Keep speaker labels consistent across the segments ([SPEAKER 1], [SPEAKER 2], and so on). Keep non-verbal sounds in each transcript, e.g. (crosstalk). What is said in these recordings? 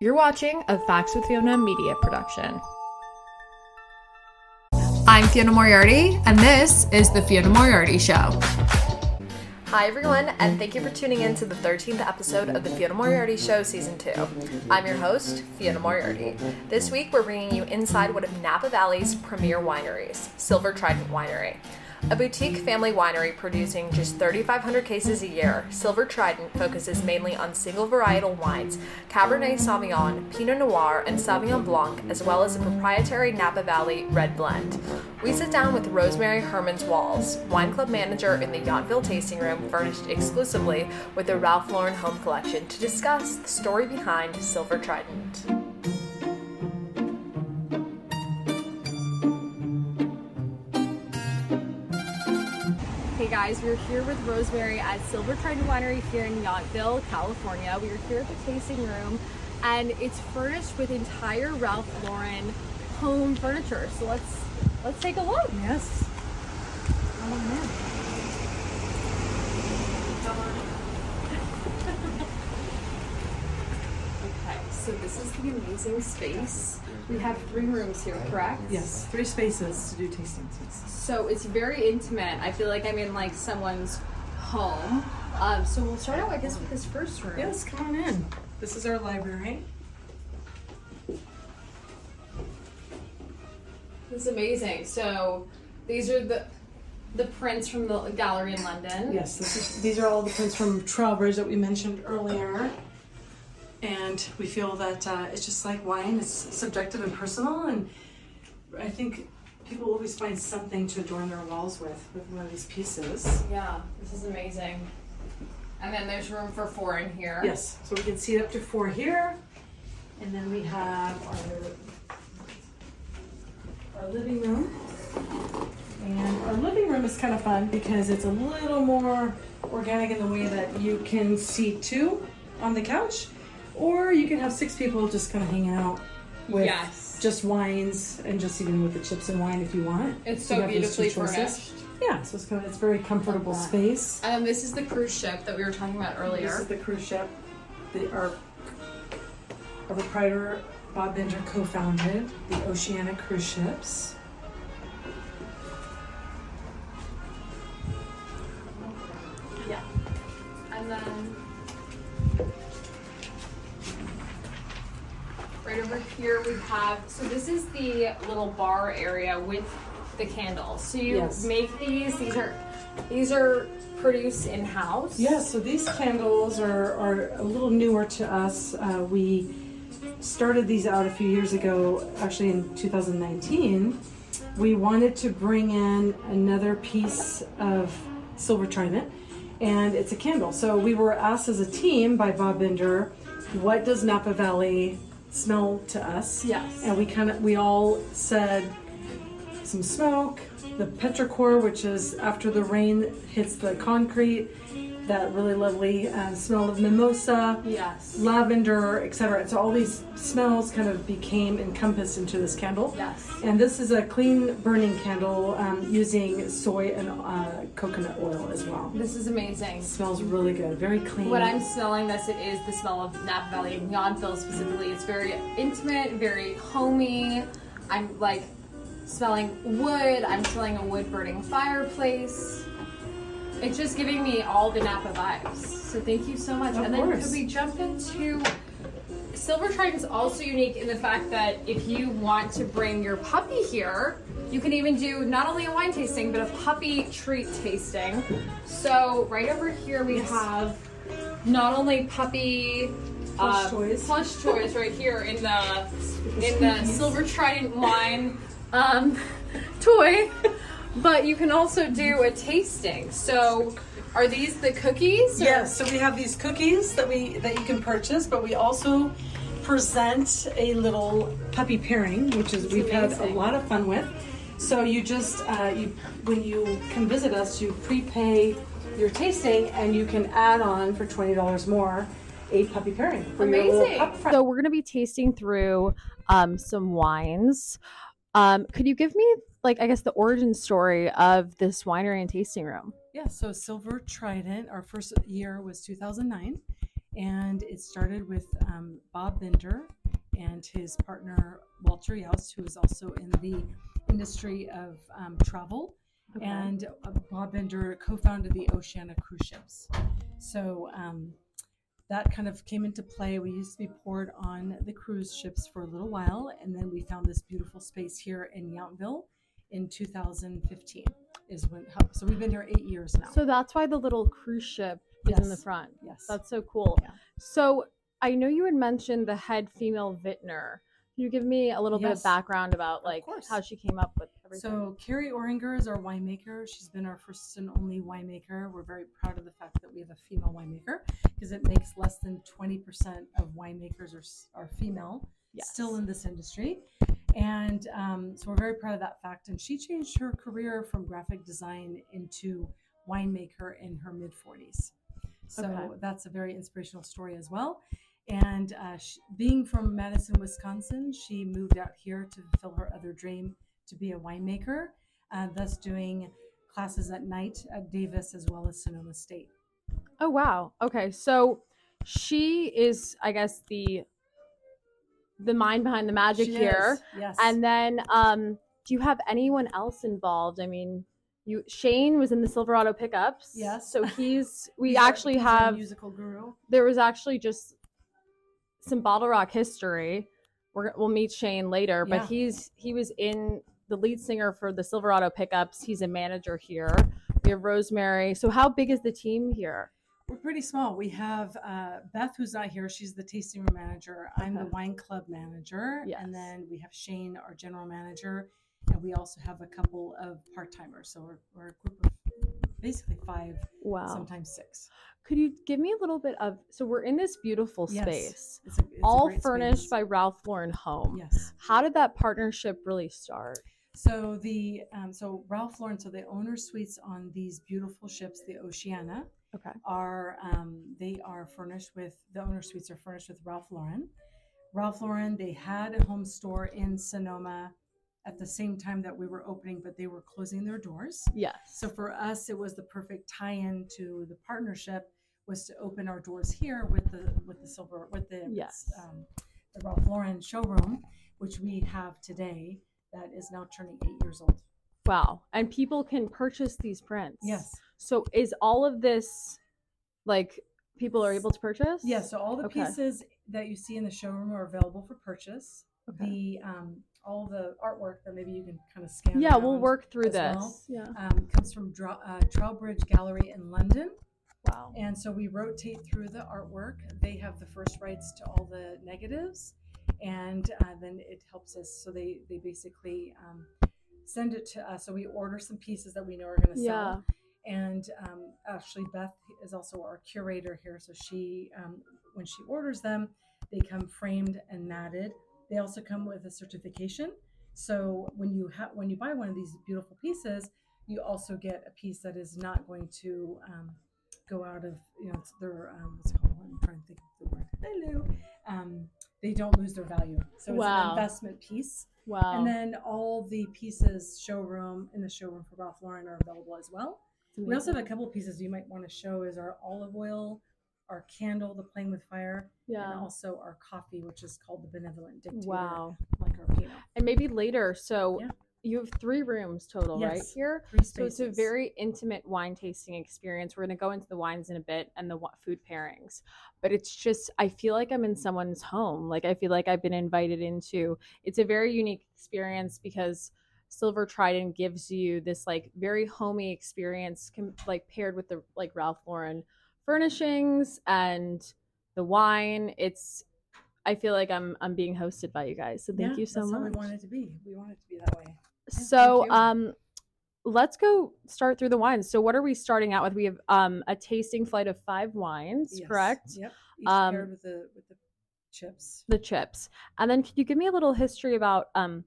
[SPEAKER 1] You're watching a Facts with Fiona media production.
[SPEAKER 2] I'm Fiona Moriarty, and this is The Fiona Moriarty Show.
[SPEAKER 1] Hi, everyone, and thank you for tuning in to the 13th episode of the Fiona Moriarty Show Season 2. I'm your host, Fiona Moriarty. This week, we're bringing you inside one of Napa Valley's premier wineries, Silver Trident Winery. A boutique family winery producing just 3,500 cases a year, Silver Trident focuses mainly on single varietal wines, Cabernet Sauvignon, Pinot Noir, and Sauvignon Blanc, as well as a proprietary Napa Valley red blend. We sit down with Rosemary Hermans Walls, wine club manager in the Yountville tasting room, furnished exclusively with the Ralph Lauren home collection, to discuss the story behind Silver Trident. Guys, we're here with Rosemary at Silver Trident Winery here in Yountville, California. We are here at the tasting room and it's furnished with entire Ralph Lauren home furniture. So let's let's take a look.
[SPEAKER 3] Yes. Oh
[SPEAKER 1] so this is the amazing space. We have three rooms here, correct?
[SPEAKER 3] Yes, three spaces to do tastings. Yes.
[SPEAKER 1] So it's very intimate. I feel like I'm in like someone's home. Um, so we'll start out, I guess, with this first room.
[SPEAKER 3] Yes, come on in. This is our library.
[SPEAKER 1] This is amazing. So these are the the prints from the gallery in London.
[SPEAKER 3] Yes, this is, these are all the prints from Trowbridge that we mentioned earlier. And we feel that uh, it's just like wine, it's subjective and personal. And I think people always find something to adorn their walls with, with one of these pieces.
[SPEAKER 1] Yeah, this is amazing. And then there's room for four in here.
[SPEAKER 3] Yes, so we can seat up to four here. And then we have our, our living room. And our living room is kind of fun because it's a little more organic in the way that you can seat two on the couch, or you can have six people just kind of hanging out with
[SPEAKER 1] Yes.
[SPEAKER 3] just wines and just even with the chips and wine if you want.
[SPEAKER 1] It's so
[SPEAKER 3] two
[SPEAKER 1] beautifully furnished.
[SPEAKER 3] Yeah, so it's kind of it's very comfortable space.
[SPEAKER 1] And then this is the cruise ship that we were talking about earlier.
[SPEAKER 3] This is the cruise ship. The, our, our proprietor, Bob Binder, co founded the Oceania Cruise Ships.
[SPEAKER 1] Yeah. And then right over here we have so this is the little bar area with the candles. So you
[SPEAKER 3] Yes.
[SPEAKER 1] make these, these are these are produced in house.
[SPEAKER 3] Yes, so these candles are, are a little newer to us. Uh, we started these out a few years ago, actually in 2019. We wanted to bring in another piece of silver trident, and it's a candle. So we were asked as a team by Bob Binder, what does Napa Valley smell to us?
[SPEAKER 1] Yes.
[SPEAKER 3] And we kind of, we all said some smoke, the petrichor, which is after the rain hits the concrete, that really lovely uh, smell of mimosa,
[SPEAKER 1] Yes.
[SPEAKER 3] lavender, etc. And so all these smells kind of became encompassed into this candle.
[SPEAKER 1] Yes.
[SPEAKER 3] And this is a clean burning candle um, using soy and uh, coconut oil as well.
[SPEAKER 1] This is amazing.
[SPEAKER 3] smells really good, very clean.
[SPEAKER 1] What I'm smelling this, it is the smell of Napa Valley and Yountville specifically. It's very intimate, very homey. I'm like smelling wood. I'm smelling a wood burning fireplace. It's just giving me all the Napa vibes. So thank you so much.
[SPEAKER 3] Of
[SPEAKER 1] and then
[SPEAKER 3] course.
[SPEAKER 1] could we jump into Silver Trident's also unique in the fact that if you want to bring your puppy here, you can even do not only a wine tasting but a puppy treat tasting. So right over here we have not only puppy
[SPEAKER 3] Plush
[SPEAKER 1] uh,
[SPEAKER 3] toys.
[SPEAKER 1] plush toys right here in the (laughs) in the Silver Trident wine (laughs) um, toy, but you can also do a tasting. So are these the cookies? or-
[SPEAKER 3] Yes, so we have these cookies that we that you can purchase, but we also present a little puppy pairing, which is we've had a lot of fun with. So you just uh, you when you come visit us, you prepay your tasting, and you can add on for twenty dollars more a puppy pairing. For your little
[SPEAKER 1] Amazing.
[SPEAKER 4] So we're going to be tasting through um, some wines. Um, could you give me, like, I guess the origin story of this winery and tasting room?
[SPEAKER 3] Yeah, so Silver Trident, our first year was 2009. and it started with um, Bob Binder and his partner Walter Youst, who is also in the industry of um, travel.
[SPEAKER 1] Okay.
[SPEAKER 3] And uh, Bob Binder co-founded the Oceania cruise ships. So um, that kind of came into play. We used to be poured on the cruise ships for a little while, and then we found this beautiful space here in Yountville in 2015. Is when so we've been here eight years now.
[SPEAKER 1] So that's why the little cruise ship is in the front.
[SPEAKER 3] yes,
[SPEAKER 1] That's so cool.
[SPEAKER 3] Yeah.
[SPEAKER 1] So I know you had mentioned the head female vintner. Can you give me a little bit of background about like how she came up with everything?
[SPEAKER 3] So Carrie Oringer is our winemaker. She's been our first and only winemaker. We're very proud of the fact that we have a female winemaker because it makes less than 20% of winemakers are, are female
[SPEAKER 1] Yes.
[SPEAKER 3] still in this industry. And um, so we're very proud of that fact. And she changed her career from graphic design into winemaker in her mid 40s. So
[SPEAKER 1] Okay.
[SPEAKER 3] that's a very inspirational story as well. And uh, sh being from Madison, Wisconsin, she moved out here to fulfill her other dream to be a winemaker, uh, thus doing classes at night at Davis as well as Sonoma State.
[SPEAKER 1] Oh wow. Okay. So she is I guess the the mind behind the magic
[SPEAKER 3] She
[SPEAKER 1] here.
[SPEAKER 3] is, yes.
[SPEAKER 1] And then um do you have anyone else involved? I mean, you Shane was in the Silverado pickups.
[SPEAKER 3] Yes.
[SPEAKER 1] So (laughs) he's we
[SPEAKER 3] He's
[SPEAKER 1] actually have
[SPEAKER 3] musical guru.
[SPEAKER 1] there was actually just some BottleRock history. We're, we'll meet Shane later, but
[SPEAKER 3] Yeah.
[SPEAKER 1] he's he was in the lead singer for the Silverado pickups. He's a manager here. We have Rosemary. So how big is the team here?
[SPEAKER 3] We're pretty small. We have uh, Beth, who's not here. She's the tasting room manager. I'm the wine club manager.
[SPEAKER 1] Yes.
[SPEAKER 3] And then we have Shane, our general manager. And we also have a couple of part timers. So we're, we're a group of basically five,
[SPEAKER 1] Wow.
[SPEAKER 3] sometimes six.
[SPEAKER 1] Could you give me a little bit of so we're in this beautiful
[SPEAKER 3] Yes.
[SPEAKER 1] space.
[SPEAKER 3] It's a, it's
[SPEAKER 1] all furnished
[SPEAKER 3] space.
[SPEAKER 1] by Ralph Lauren Home.
[SPEAKER 3] Yes.
[SPEAKER 1] How did that partnership really start?
[SPEAKER 3] So the um, so Ralph Lauren, so the owner suites on these beautiful ships, the Oceania,
[SPEAKER 1] Okay.
[SPEAKER 3] are um, they are furnished with the owner suites are furnished with Ralph Lauren. Ralph Lauren, they had a home store in Sonoma at the same time that we were opening, but they were closing their doors.
[SPEAKER 1] Yes.
[SPEAKER 3] So for us, it was the perfect tie-in to the partnership was to open our doors here with the with the silver with the
[SPEAKER 1] Yes.
[SPEAKER 3] um, the Ralph Lauren showroom, which we have today. That is now turning eight years old.
[SPEAKER 1] Wow. And people can purchase these prints.
[SPEAKER 3] Yes.
[SPEAKER 1] So is all of this like people are able to purchase?
[SPEAKER 3] Yes. So all the
[SPEAKER 1] Okay.
[SPEAKER 3] pieces that you see in the showroom are available for purchase.
[SPEAKER 1] Okay.
[SPEAKER 3] The um, all the artwork that maybe you can kind of scan.
[SPEAKER 1] Yeah, we'll work through this.
[SPEAKER 3] well.
[SPEAKER 1] Yeah.
[SPEAKER 3] Um, comes from Dra- uh, Trowbridge Gallery in London.
[SPEAKER 1] Wow.
[SPEAKER 3] And so we rotate through the artwork. They have the first rights to all the negatives, and uh, then it helps us. So they they basically um, send it to us. So we order some pieces that we know are going to
[SPEAKER 1] Yeah.
[SPEAKER 3] sell. And um, actually, Beth is also our curator here. So she, um, when she orders them, they come framed and matted. They also come with a certification. So when you have when you buy one of these beautiful pieces, you also get a piece that is not going to um, go out of you know their um, what's it called? I'm trying to think of the word. Hello. Um, they don't lose their value. So it's
[SPEAKER 1] Wow.
[SPEAKER 3] an investment piece.
[SPEAKER 1] Wow.
[SPEAKER 3] And then all the pieces showroom in the showroom for Ralph Lauren are available as well. We also have a couple of pieces you might want to show is our olive oil, our candle, the playing with fire,
[SPEAKER 1] yeah.
[SPEAKER 3] and also our coffee, which is called the benevolent dictator,
[SPEAKER 1] Wow.
[SPEAKER 3] like our Pinot.
[SPEAKER 1] And maybe later. So
[SPEAKER 3] Yeah.
[SPEAKER 1] You have three rooms total, right here.
[SPEAKER 3] Three
[SPEAKER 1] So it's a very intimate wine tasting experience. We're going to go into the wines in a bit and the food pairings. But it's just, I feel like I'm in someone's home. Like, I feel like I've been invited into. It's a very unique experience because Silver Trident gives you this, like, very homey experience, com- like, paired with the, like, Ralph Lauren furnishings and the wine. It's, I feel like I'm I'm being hosted by you guys. So thank
[SPEAKER 3] Yeah,
[SPEAKER 1] you so
[SPEAKER 3] that's
[SPEAKER 1] much.
[SPEAKER 3] how we wanted to be. We wanted to be that way.
[SPEAKER 1] So, um, let's go start through the wines. So, what are we starting out with? We have um a tasting flight of five wines,
[SPEAKER 3] Yes.
[SPEAKER 1] correct?
[SPEAKER 3] Yep. Each
[SPEAKER 1] Um,
[SPEAKER 3] paired with the with the chips.
[SPEAKER 1] The chips, and then could you give me a little history about um,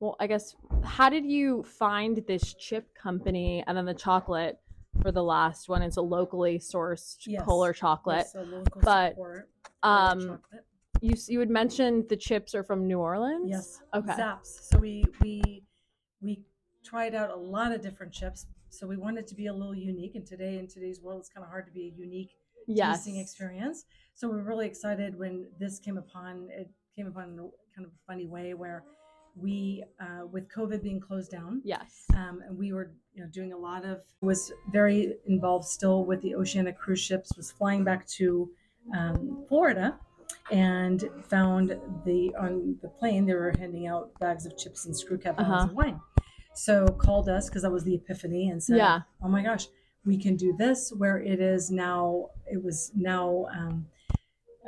[SPEAKER 1] well, I guess how did you find this chip company and then the chocolate for the last one? It's a locally sourced
[SPEAKER 3] Yes.
[SPEAKER 1] Kollar chocolate.
[SPEAKER 3] Yes, local
[SPEAKER 1] but,
[SPEAKER 3] support
[SPEAKER 1] Um,
[SPEAKER 3] chocolate.
[SPEAKER 1] you you had mentioned the chips are from New Orleans.
[SPEAKER 3] Yes.
[SPEAKER 1] Okay.
[SPEAKER 3] Zapp's. So we we we tried out a lot of different chips. So we wanted to be a little unique. And today in today's world, it's kind of hard to be a unique
[SPEAKER 1] Yes.
[SPEAKER 3] tasting experience. So we're really excited when this came upon. It came upon in a kind of a funny way where we, uh, with COVID being closed down,
[SPEAKER 1] Yes.
[SPEAKER 3] um, and we were you know doing a lot of was very involved still with the Oceania cruise ships. Was flying back to um, Florida. And found the on the plane they were handing out bags of chips and screw cap bottles
[SPEAKER 1] Uh-huh.
[SPEAKER 3] of wine. So called us because that was the epiphany and said,
[SPEAKER 1] Yeah.
[SPEAKER 3] "Oh my gosh, we can do this." Where it is now, it was now. Um,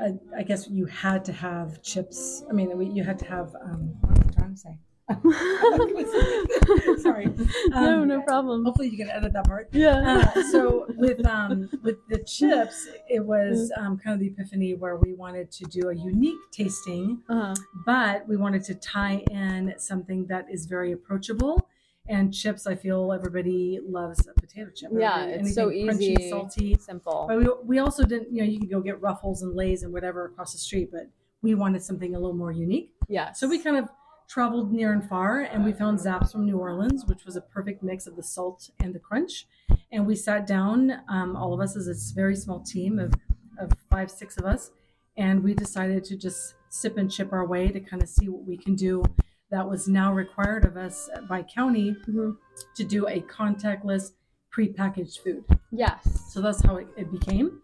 [SPEAKER 3] uh, I guess you had to have chips. I mean, we- you had to have. Um, what am I trying to say? (laughs) (laughs) Sorry.
[SPEAKER 1] no,
[SPEAKER 3] Um,
[SPEAKER 1] no problem.
[SPEAKER 3] Hopefully, you can edit that part.
[SPEAKER 1] Yeah.
[SPEAKER 3] Uh, so with um, with the chips, it was um, kind of the epiphany where we wanted to do a unique tasting,
[SPEAKER 1] Uh-huh.
[SPEAKER 3] but we wanted to tie in something that is very approachable. And chips, I feel everybody loves a potato chip.
[SPEAKER 1] Yeah, it's so easy,
[SPEAKER 3] crunchy, salty.
[SPEAKER 1] simple.
[SPEAKER 3] But we, we also didn't, you know, you can go get Ruffles and Lay's and whatever across the street, but we wanted something a little more unique.
[SPEAKER 1] Yeah.
[SPEAKER 3] So we kind of traveled near and far and we found Zapp's from New Orleans, which was a perfect mix of the salt and the crunch. And we sat down, um, all of us as a very small team of, of five, six of us, and we decided to just sip and chip our way to kind of see what we can do. That was now required of us by county
[SPEAKER 1] Mhm.
[SPEAKER 3] to do a contactless prepackaged food.
[SPEAKER 1] Yes.
[SPEAKER 3] So that's how it, it became.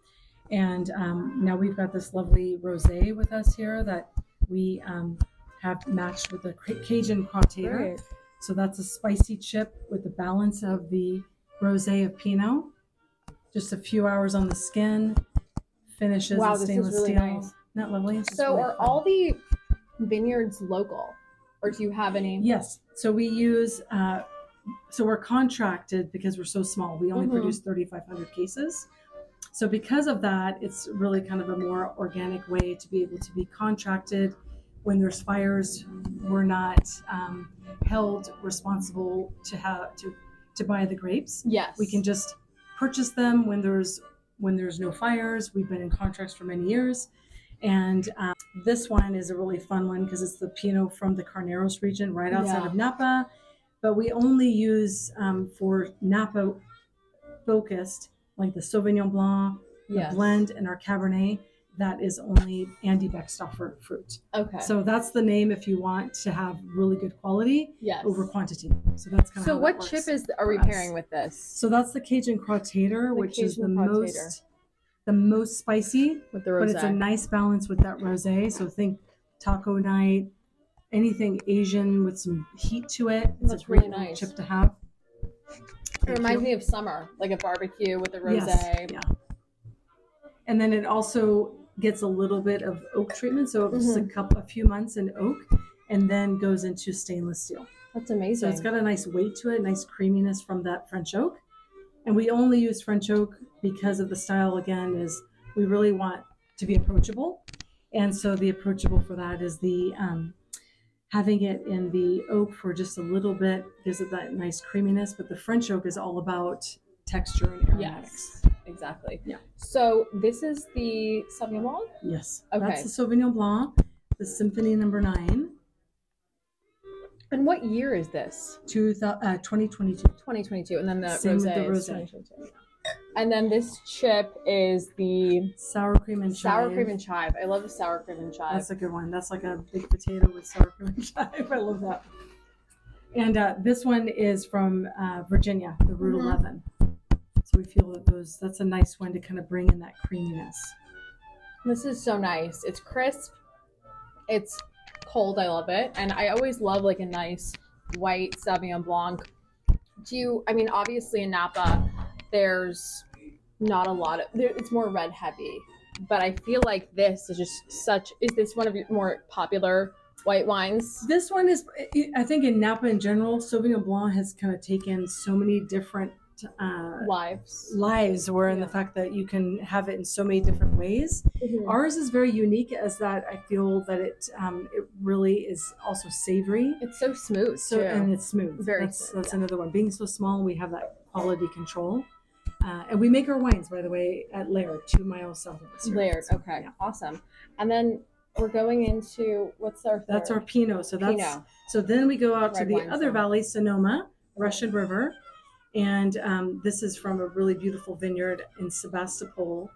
[SPEAKER 3] And um, now we've got this lovely rosé with us here that we um, have matched with the Cajun Crawtator.
[SPEAKER 1] Great.
[SPEAKER 3] So that's a spicy chip with the balance of the rosé of Pinot. Just a few hours on the skin, finishes
[SPEAKER 1] Wow,
[SPEAKER 3] in
[SPEAKER 1] this is really
[SPEAKER 3] steel.
[SPEAKER 1] nice.
[SPEAKER 3] Not lovely. It's
[SPEAKER 1] So
[SPEAKER 3] really
[SPEAKER 1] are
[SPEAKER 3] fun.
[SPEAKER 1] all the vineyards local, or do you have any?
[SPEAKER 3] Yes. So we use, uh, so we're contracted because we're so small. We only
[SPEAKER 1] Mhm.
[SPEAKER 3] produce 3,500 cases. So because of that, it's really kind of a more organic way to be able to be contracted. When there's fires, we're not um, held responsible to have to to buy the grapes.
[SPEAKER 1] Yes.
[SPEAKER 3] We can just purchase them when there's when there's no fires. We've been in contracts for many years, and um, this one is a really fun one because it's the Pinot from the Carneros region, right outside
[SPEAKER 1] Yeah.
[SPEAKER 3] of Napa. But we only use um, for Napa focused, like the Sauvignon Blanc, the blend, and our Cabernet. That is only Andy Beckstoffer fruit.
[SPEAKER 1] Okay.
[SPEAKER 3] So that's the name if you want to have really good quality
[SPEAKER 1] yes.
[SPEAKER 3] over quantity. So that's kind of
[SPEAKER 1] So what chip is are we
[SPEAKER 3] us.
[SPEAKER 1] pairing with this?
[SPEAKER 3] So that's the Cajun Crawtator,
[SPEAKER 1] The
[SPEAKER 3] which is the
[SPEAKER 1] Cajun Crawtator.
[SPEAKER 3] most the most spicy,
[SPEAKER 1] with the
[SPEAKER 3] but it's a nice balance with that rosé. So think taco night, anything Asian with some heat to it. It's
[SPEAKER 1] That's
[SPEAKER 3] a great
[SPEAKER 1] really nice.
[SPEAKER 3] chip to have.
[SPEAKER 1] It reminds me of summer, like a barbecue with a rosé.
[SPEAKER 3] Yes, yeah. And then it also gets a little bit of oak treatment, so it's
[SPEAKER 1] Mm-hmm.
[SPEAKER 3] a couple, a few months in oak, and then goes into stainless steel.
[SPEAKER 1] That's amazing.
[SPEAKER 3] So
[SPEAKER 1] amazing.
[SPEAKER 3] it's got a nice weight to it, nice creaminess from that French oak. And we only use French oak because of the style again is we really want to be approachable. And so the approachable for that is the um, having it in the oak for just a little bit gives it that nice creaminess, but the French oak is all about texture and aromatics.
[SPEAKER 1] yes, exactly.
[SPEAKER 3] Yeah.
[SPEAKER 1] So this is the Sauvignon Blanc.
[SPEAKER 3] Yes.
[SPEAKER 1] Okay.
[SPEAKER 3] That's the Sauvignon Blanc, the Symphony number nine,
[SPEAKER 1] And what year is this?
[SPEAKER 3] two uh, 2022.
[SPEAKER 1] 2022, and then the
[SPEAKER 3] Same with
[SPEAKER 1] rosé
[SPEAKER 3] the rosé.
[SPEAKER 1] And then this chip is the
[SPEAKER 3] Sour cream and
[SPEAKER 1] sour
[SPEAKER 3] chive.
[SPEAKER 1] cream and chive. I love the sour cream and chive.
[SPEAKER 3] That's a good one. That's like a big potato with sour cream and (laughs) chive. I love that. And uh, this one is from uh, Virginia, the Route
[SPEAKER 1] Mhm.
[SPEAKER 3] 11. So we feel that those that's a nice one to kind of bring in that creaminess.
[SPEAKER 1] This is so nice. It's crisp. It's cold. I love it. And I always love like a nice white Sauvignon Blanc. Do you, I mean, obviously in Napa, there's not a lot of, there, it's more red heavy. But I feel like this is just such, is this one of your more popular white wines?
[SPEAKER 3] This one is, I think, in Napa in general, Sauvignon Blanc has kind of taken so many different uh,
[SPEAKER 1] Lives.
[SPEAKER 3] lives. Where in the fact that you can have it in so many different ways.
[SPEAKER 1] Mhm.
[SPEAKER 3] Ours is very unique as that I feel that it um, it really is also savory.
[SPEAKER 1] It's so smooth.
[SPEAKER 3] So
[SPEAKER 1] too.
[SPEAKER 3] and it's smooth.
[SPEAKER 1] Very
[SPEAKER 3] That's
[SPEAKER 1] smooth,
[SPEAKER 3] that's
[SPEAKER 1] yeah.
[SPEAKER 3] another one. Being so small, we have that quality control. Uh, and we make our wines, by the way, at Laird, two miles south of us.
[SPEAKER 1] Layered.
[SPEAKER 3] So,
[SPEAKER 1] Okay.
[SPEAKER 3] yeah.
[SPEAKER 1] Awesome. And then we're going into what's our third?
[SPEAKER 3] That's our Pinot. So that's
[SPEAKER 1] Pinot.
[SPEAKER 3] so then we go out to the other
[SPEAKER 1] zone.
[SPEAKER 3] valley, Sonoma, Russian River, and um, this is from a really beautiful vineyard in Sebastopol,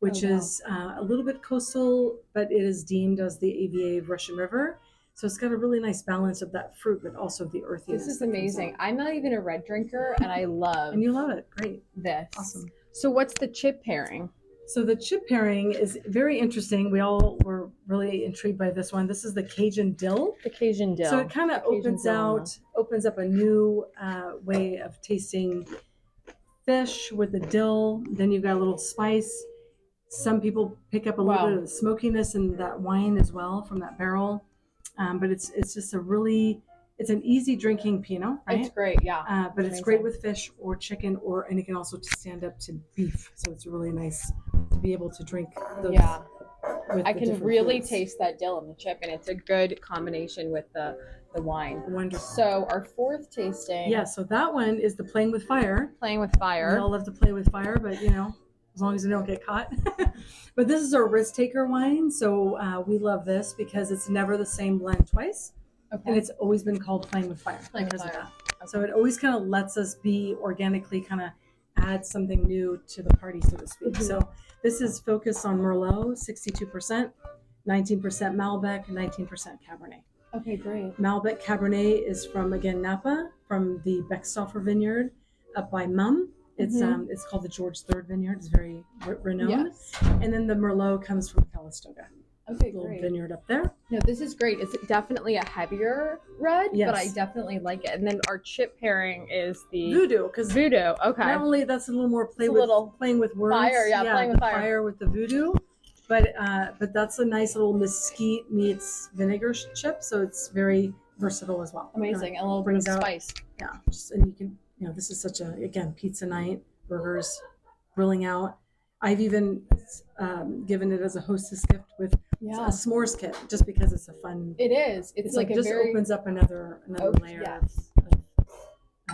[SPEAKER 3] which
[SPEAKER 1] Oh, wow.
[SPEAKER 3] is uh, a little bit coastal, but it is deemed as the AVA of Russian River. So it's got a really nice balance of that fruit, but also the earthiness.
[SPEAKER 1] This is amazing. I'm not even a red drinker, and I (laughs) love
[SPEAKER 3] And you love it. Great.
[SPEAKER 1] this.
[SPEAKER 3] Awesome.
[SPEAKER 1] So, what's the chip pairing?
[SPEAKER 3] So the chip pairing is very interesting. We all were really intrigued by this one. This is the Cajun dill.
[SPEAKER 1] The Cajun dill.
[SPEAKER 3] So it kind of opens
[SPEAKER 1] dill.
[SPEAKER 3] out, opens up a new uh, way of tasting fish with the dill. Then you've got a little spice. Some people pick up a little
[SPEAKER 1] Wow.
[SPEAKER 3] bit of the smokiness in that wine as well from that barrel. Um, but it's it's just a really it's an easy drinking Pinot, right?
[SPEAKER 1] It's great, yeah.
[SPEAKER 3] Uh, but it's great with fish or chicken, or and it can also stand up to beef. So it's really nice to be able to drink those.
[SPEAKER 1] Yeah. I can really
[SPEAKER 3] foods.
[SPEAKER 1] taste that dill in the chip, and it's a good combination with the the wine.
[SPEAKER 3] Wonderful.
[SPEAKER 1] So our fourth tasting,
[SPEAKER 3] yeah, so that one is the playing with fire.
[SPEAKER 1] playing with
[SPEAKER 3] We
[SPEAKER 1] fire.
[SPEAKER 3] all love to play with fire, but you know, as long as you don't get caught. (laughs) but this is our risk taker wine, so uh, we love this because it's never the same blend twice,
[SPEAKER 1] Okay.
[SPEAKER 3] and it's always been called playing with fire
[SPEAKER 1] Playing with
[SPEAKER 3] because
[SPEAKER 1] fire.
[SPEAKER 3] of that. So it always kind of lets us be organically kind of add something new to the party, so to speak.
[SPEAKER 1] Mhm.
[SPEAKER 3] So this is focused on Merlot, 62%, 19% Malbec, 19% Cabernet.
[SPEAKER 1] okay, great.
[SPEAKER 3] Malbec Cabernet is from again Napa, from the Beckstoffer Vineyard up by Mumm. It's
[SPEAKER 1] Mhm.
[SPEAKER 3] um it's called the George Third Vineyard. It's very re- renowned.
[SPEAKER 1] Yes.
[SPEAKER 3] And then the Merlot comes from Calistoga,
[SPEAKER 1] Okay,
[SPEAKER 3] little
[SPEAKER 1] great.
[SPEAKER 3] vineyard up there.
[SPEAKER 1] No, this is great. It's definitely a heavier red, but I definitely like it. And then our chip pairing is the
[SPEAKER 3] Voodoo, because
[SPEAKER 1] voodoo. Okay.
[SPEAKER 3] not only that's a little more play
[SPEAKER 1] It's
[SPEAKER 3] with
[SPEAKER 1] little
[SPEAKER 3] playing with words,
[SPEAKER 1] fire, yeah, playing with fire.
[SPEAKER 3] with the voodoo. But uh, but that's a nice little mesquite meets vinegar chip, so it's very versatile as well.
[SPEAKER 1] Amazing. And a little bit
[SPEAKER 3] brings
[SPEAKER 1] of
[SPEAKER 3] out-
[SPEAKER 1] spice.
[SPEAKER 3] yeah just and you can you know this is such a again pizza night burgers grilling out i've even um, given it as a hostess gift with
[SPEAKER 1] Yeah.
[SPEAKER 3] a s'mores kit just because it's a fun
[SPEAKER 1] It is. It's, like, a
[SPEAKER 3] just
[SPEAKER 1] very
[SPEAKER 3] opens up another another
[SPEAKER 1] oak-
[SPEAKER 3] layer
[SPEAKER 1] yes.
[SPEAKER 3] of,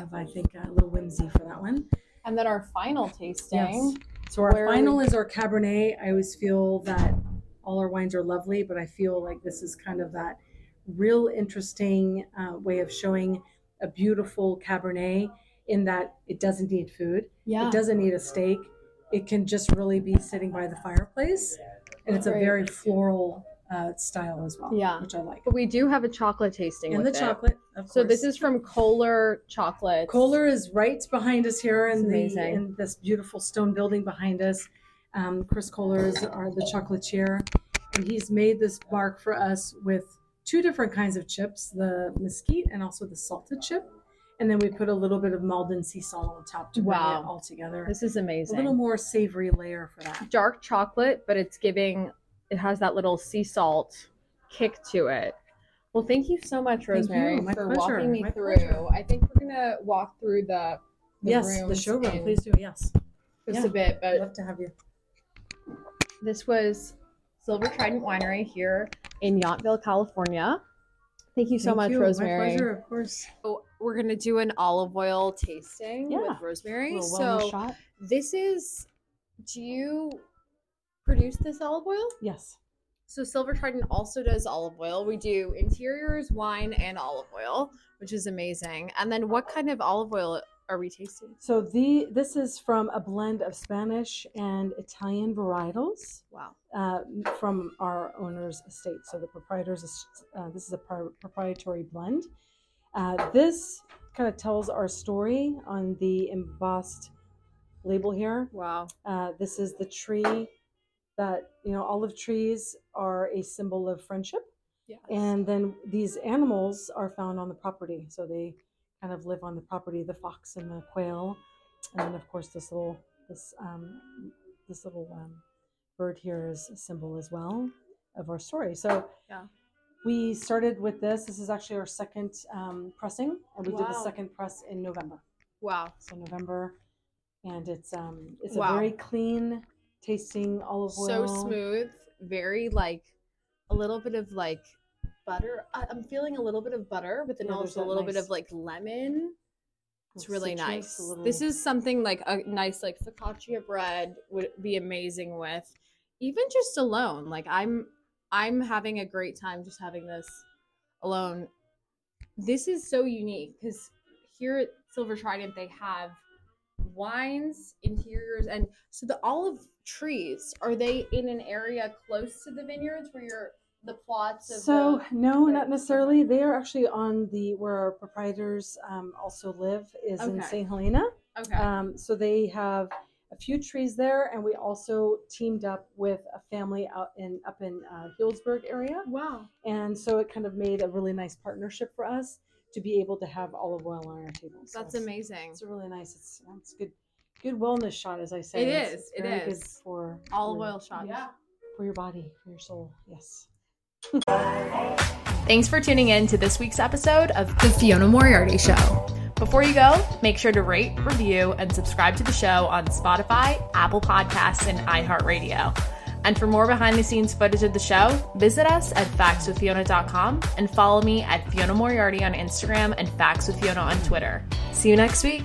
[SPEAKER 3] of i think a little whimsy for that one
[SPEAKER 1] And then our final tasting.
[SPEAKER 3] yes so our
[SPEAKER 1] Where-
[SPEAKER 3] final is our cabernet i always feel that all our wines are lovely but i feel like this is kind of that real interesting uh, way of showing a beautiful cabernet in that it doesn't need food
[SPEAKER 1] Yeah.
[SPEAKER 3] It doesn't need a steak. It can just really be sitting by the fireplace, and it's a very floral uh, style as well.
[SPEAKER 1] Yeah.
[SPEAKER 3] which I like.
[SPEAKER 1] But we do have a chocolate tasting
[SPEAKER 3] And
[SPEAKER 1] with
[SPEAKER 3] the
[SPEAKER 1] it.
[SPEAKER 3] chocolate, of
[SPEAKER 1] So this
[SPEAKER 3] course.
[SPEAKER 1] is from Kollar Chocolate.
[SPEAKER 3] Kollar is right behind us here
[SPEAKER 1] It's
[SPEAKER 3] in the
[SPEAKER 1] amazing.
[SPEAKER 3] in this beautiful stone building behind us. Um, Chris Kollar is our the chocolatier, and he's made this bark for us with two different kinds of chips: the mesquite and also the salted chip. And then we put a little bit of Maldon sea salt on top to bring
[SPEAKER 1] Wow.
[SPEAKER 3] it all together.
[SPEAKER 1] This is amazing.
[SPEAKER 3] a
[SPEAKER 1] amazing.
[SPEAKER 3] little more savory layer for that.
[SPEAKER 1] dark chocolate, but it's giving it has that little sea salt kick to it. Well, thank you so much,
[SPEAKER 3] you.
[SPEAKER 1] Rosemary,
[SPEAKER 3] My
[SPEAKER 1] for
[SPEAKER 3] pleasure.
[SPEAKER 1] walking me
[SPEAKER 3] My
[SPEAKER 1] through.
[SPEAKER 3] pleasure.
[SPEAKER 1] I think we're gonna walk through the, the
[SPEAKER 3] yes, the
[SPEAKER 1] rooms
[SPEAKER 3] showroom.
[SPEAKER 1] in
[SPEAKER 3] Please do. Yes,
[SPEAKER 1] just
[SPEAKER 3] Yeah.
[SPEAKER 1] a bit, but
[SPEAKER 3] love to have you.
[SPEAKER 1] this was Silver Trident Winery here in Yountville, California. Thank you so
[SPEAKER 3] Thank
[SPEAKER 1] much,
[SPEAKER 3] you.
[SPEAKER 1] Rosemary.
[SPEAKER 3] My pleasure, of course.
[SPEAKER 1] So we're gonna do an olive oil tasting
[SPEAKER 3] Yeah.
[SPEAKER 1] with Rosemary. So
[SPEAKER 3] shot.
[SPEAKER 1] this is. Do you produce this olive oil?
[SPEAKER 3] Yes.
[SPEAKER 1] So Silver Trident also does olive oil. We do interiors, wine, and olive oil, which is amazing. And then what kind of olive oil are we tasting?
[SPEAKER 3] So the this is from a blend of Spanish and Italian varietals
[SPEAKER 1] Wow.
[SPEAKER 3] uh, from our owner's estate. So the proprietor's uh, this is a pri- proprietary blend. Uh, this kind of tells our story on the embossed label here.
[SPEAKER 1] Wow.
[SPEAKER 3] Uh, this is the tree that you know olive trees are a symbol of friendship.
[SPEAKER 1] Yes.
[SPEAKER 3] and then these animals are found on the property so they kind of live on the property the fox and the quail and then of course this little this um, this little um, bird here is a symbol as well of our story so
[SPEAKER 1] Yeah.
[SPEAKER 3] We started with this this is actually our second um, pressing and we did the second press in november
[SPEAKER 1] wow.
[SPEAKER 3] so november and it's um it's
[SPEAKER 1] Wow.
[SPEAKER 3] a very clean tasting olive oil
[SPEAKER 1] So smooth, very like a little bit of like butter. I- I'm feeling a little bit of butter, but then
[SPEAKER 3] Yeah,
[SPEAKER 1] also a little bit of like lemon. It's really
[SPEAKER 3] citrus,
[SPEAKER 1] nice.
[SPEAKER 3] little-
[SPEAKER 1] This is something like a nice like focaccia bread would be amazing with, even just alone. Like I'm, I'm having a great time just having this alone. This is so unique because here at Silver Trident they have
[SPEAKER 5] wines, interiors, and so the olive trees are they in an area close to the vineyards where you're the plots of
[SPEAKER 3] So
[SPEAKER 5] the,
[SPEAKER 3] no,
[SPEAKER 5] the-
[SPEAKER 3] not necessarily. They are actually on the where our proprietors um, also live is in St. Helena.
[SPEAKER 5] okay
[SPEAKER 3] Um, so they have a few trees there, and we also teamed up with a family out in up in uh, Healdsburg area,
[SPEAKER 5] wow
[SPEAKER 3] and so it kind of made a really nice partnership for us to be able to have olive oil on our tables. So
[SPEAKER 5] that's
[SPEAKER 3] it's-
[SPEAKER 5] amazing
[SPEAKER 3] It's a really nice. It's it's good, good wellness shot, as I say.
[SPEAKER 5] It
[SPEAKER 3] It's-
[SPEAKER 5] is,
[SPEAKER 3] It's
[SPEAKER 5] it
[SPEAKER 3] very
[SPEAKER 5] is.
[SPEAKER 3] good for
[SPEAKER 5] olive
[SPEAKER 3] your-
[SPEAKER 5] oil shots
[SPEAKER 3] for your body, for your soul. Yes. (laughs)
[SPEAKER 1] Thanks for tuning in to this week's episode of
[SPEAKER 6] The Fiona Moriarty Show.
[SPEAKER 1] Before you go, make sure to rate, review, and subscribe to the show on Spotify, Apple Podcasts, and iHeartRadio. And for more behind the scenes footage of the show, visit us at factswithfiona.com and follow me at Fiona Moriarty on Instagram and Facts with Fiona on Twitter. See you next week.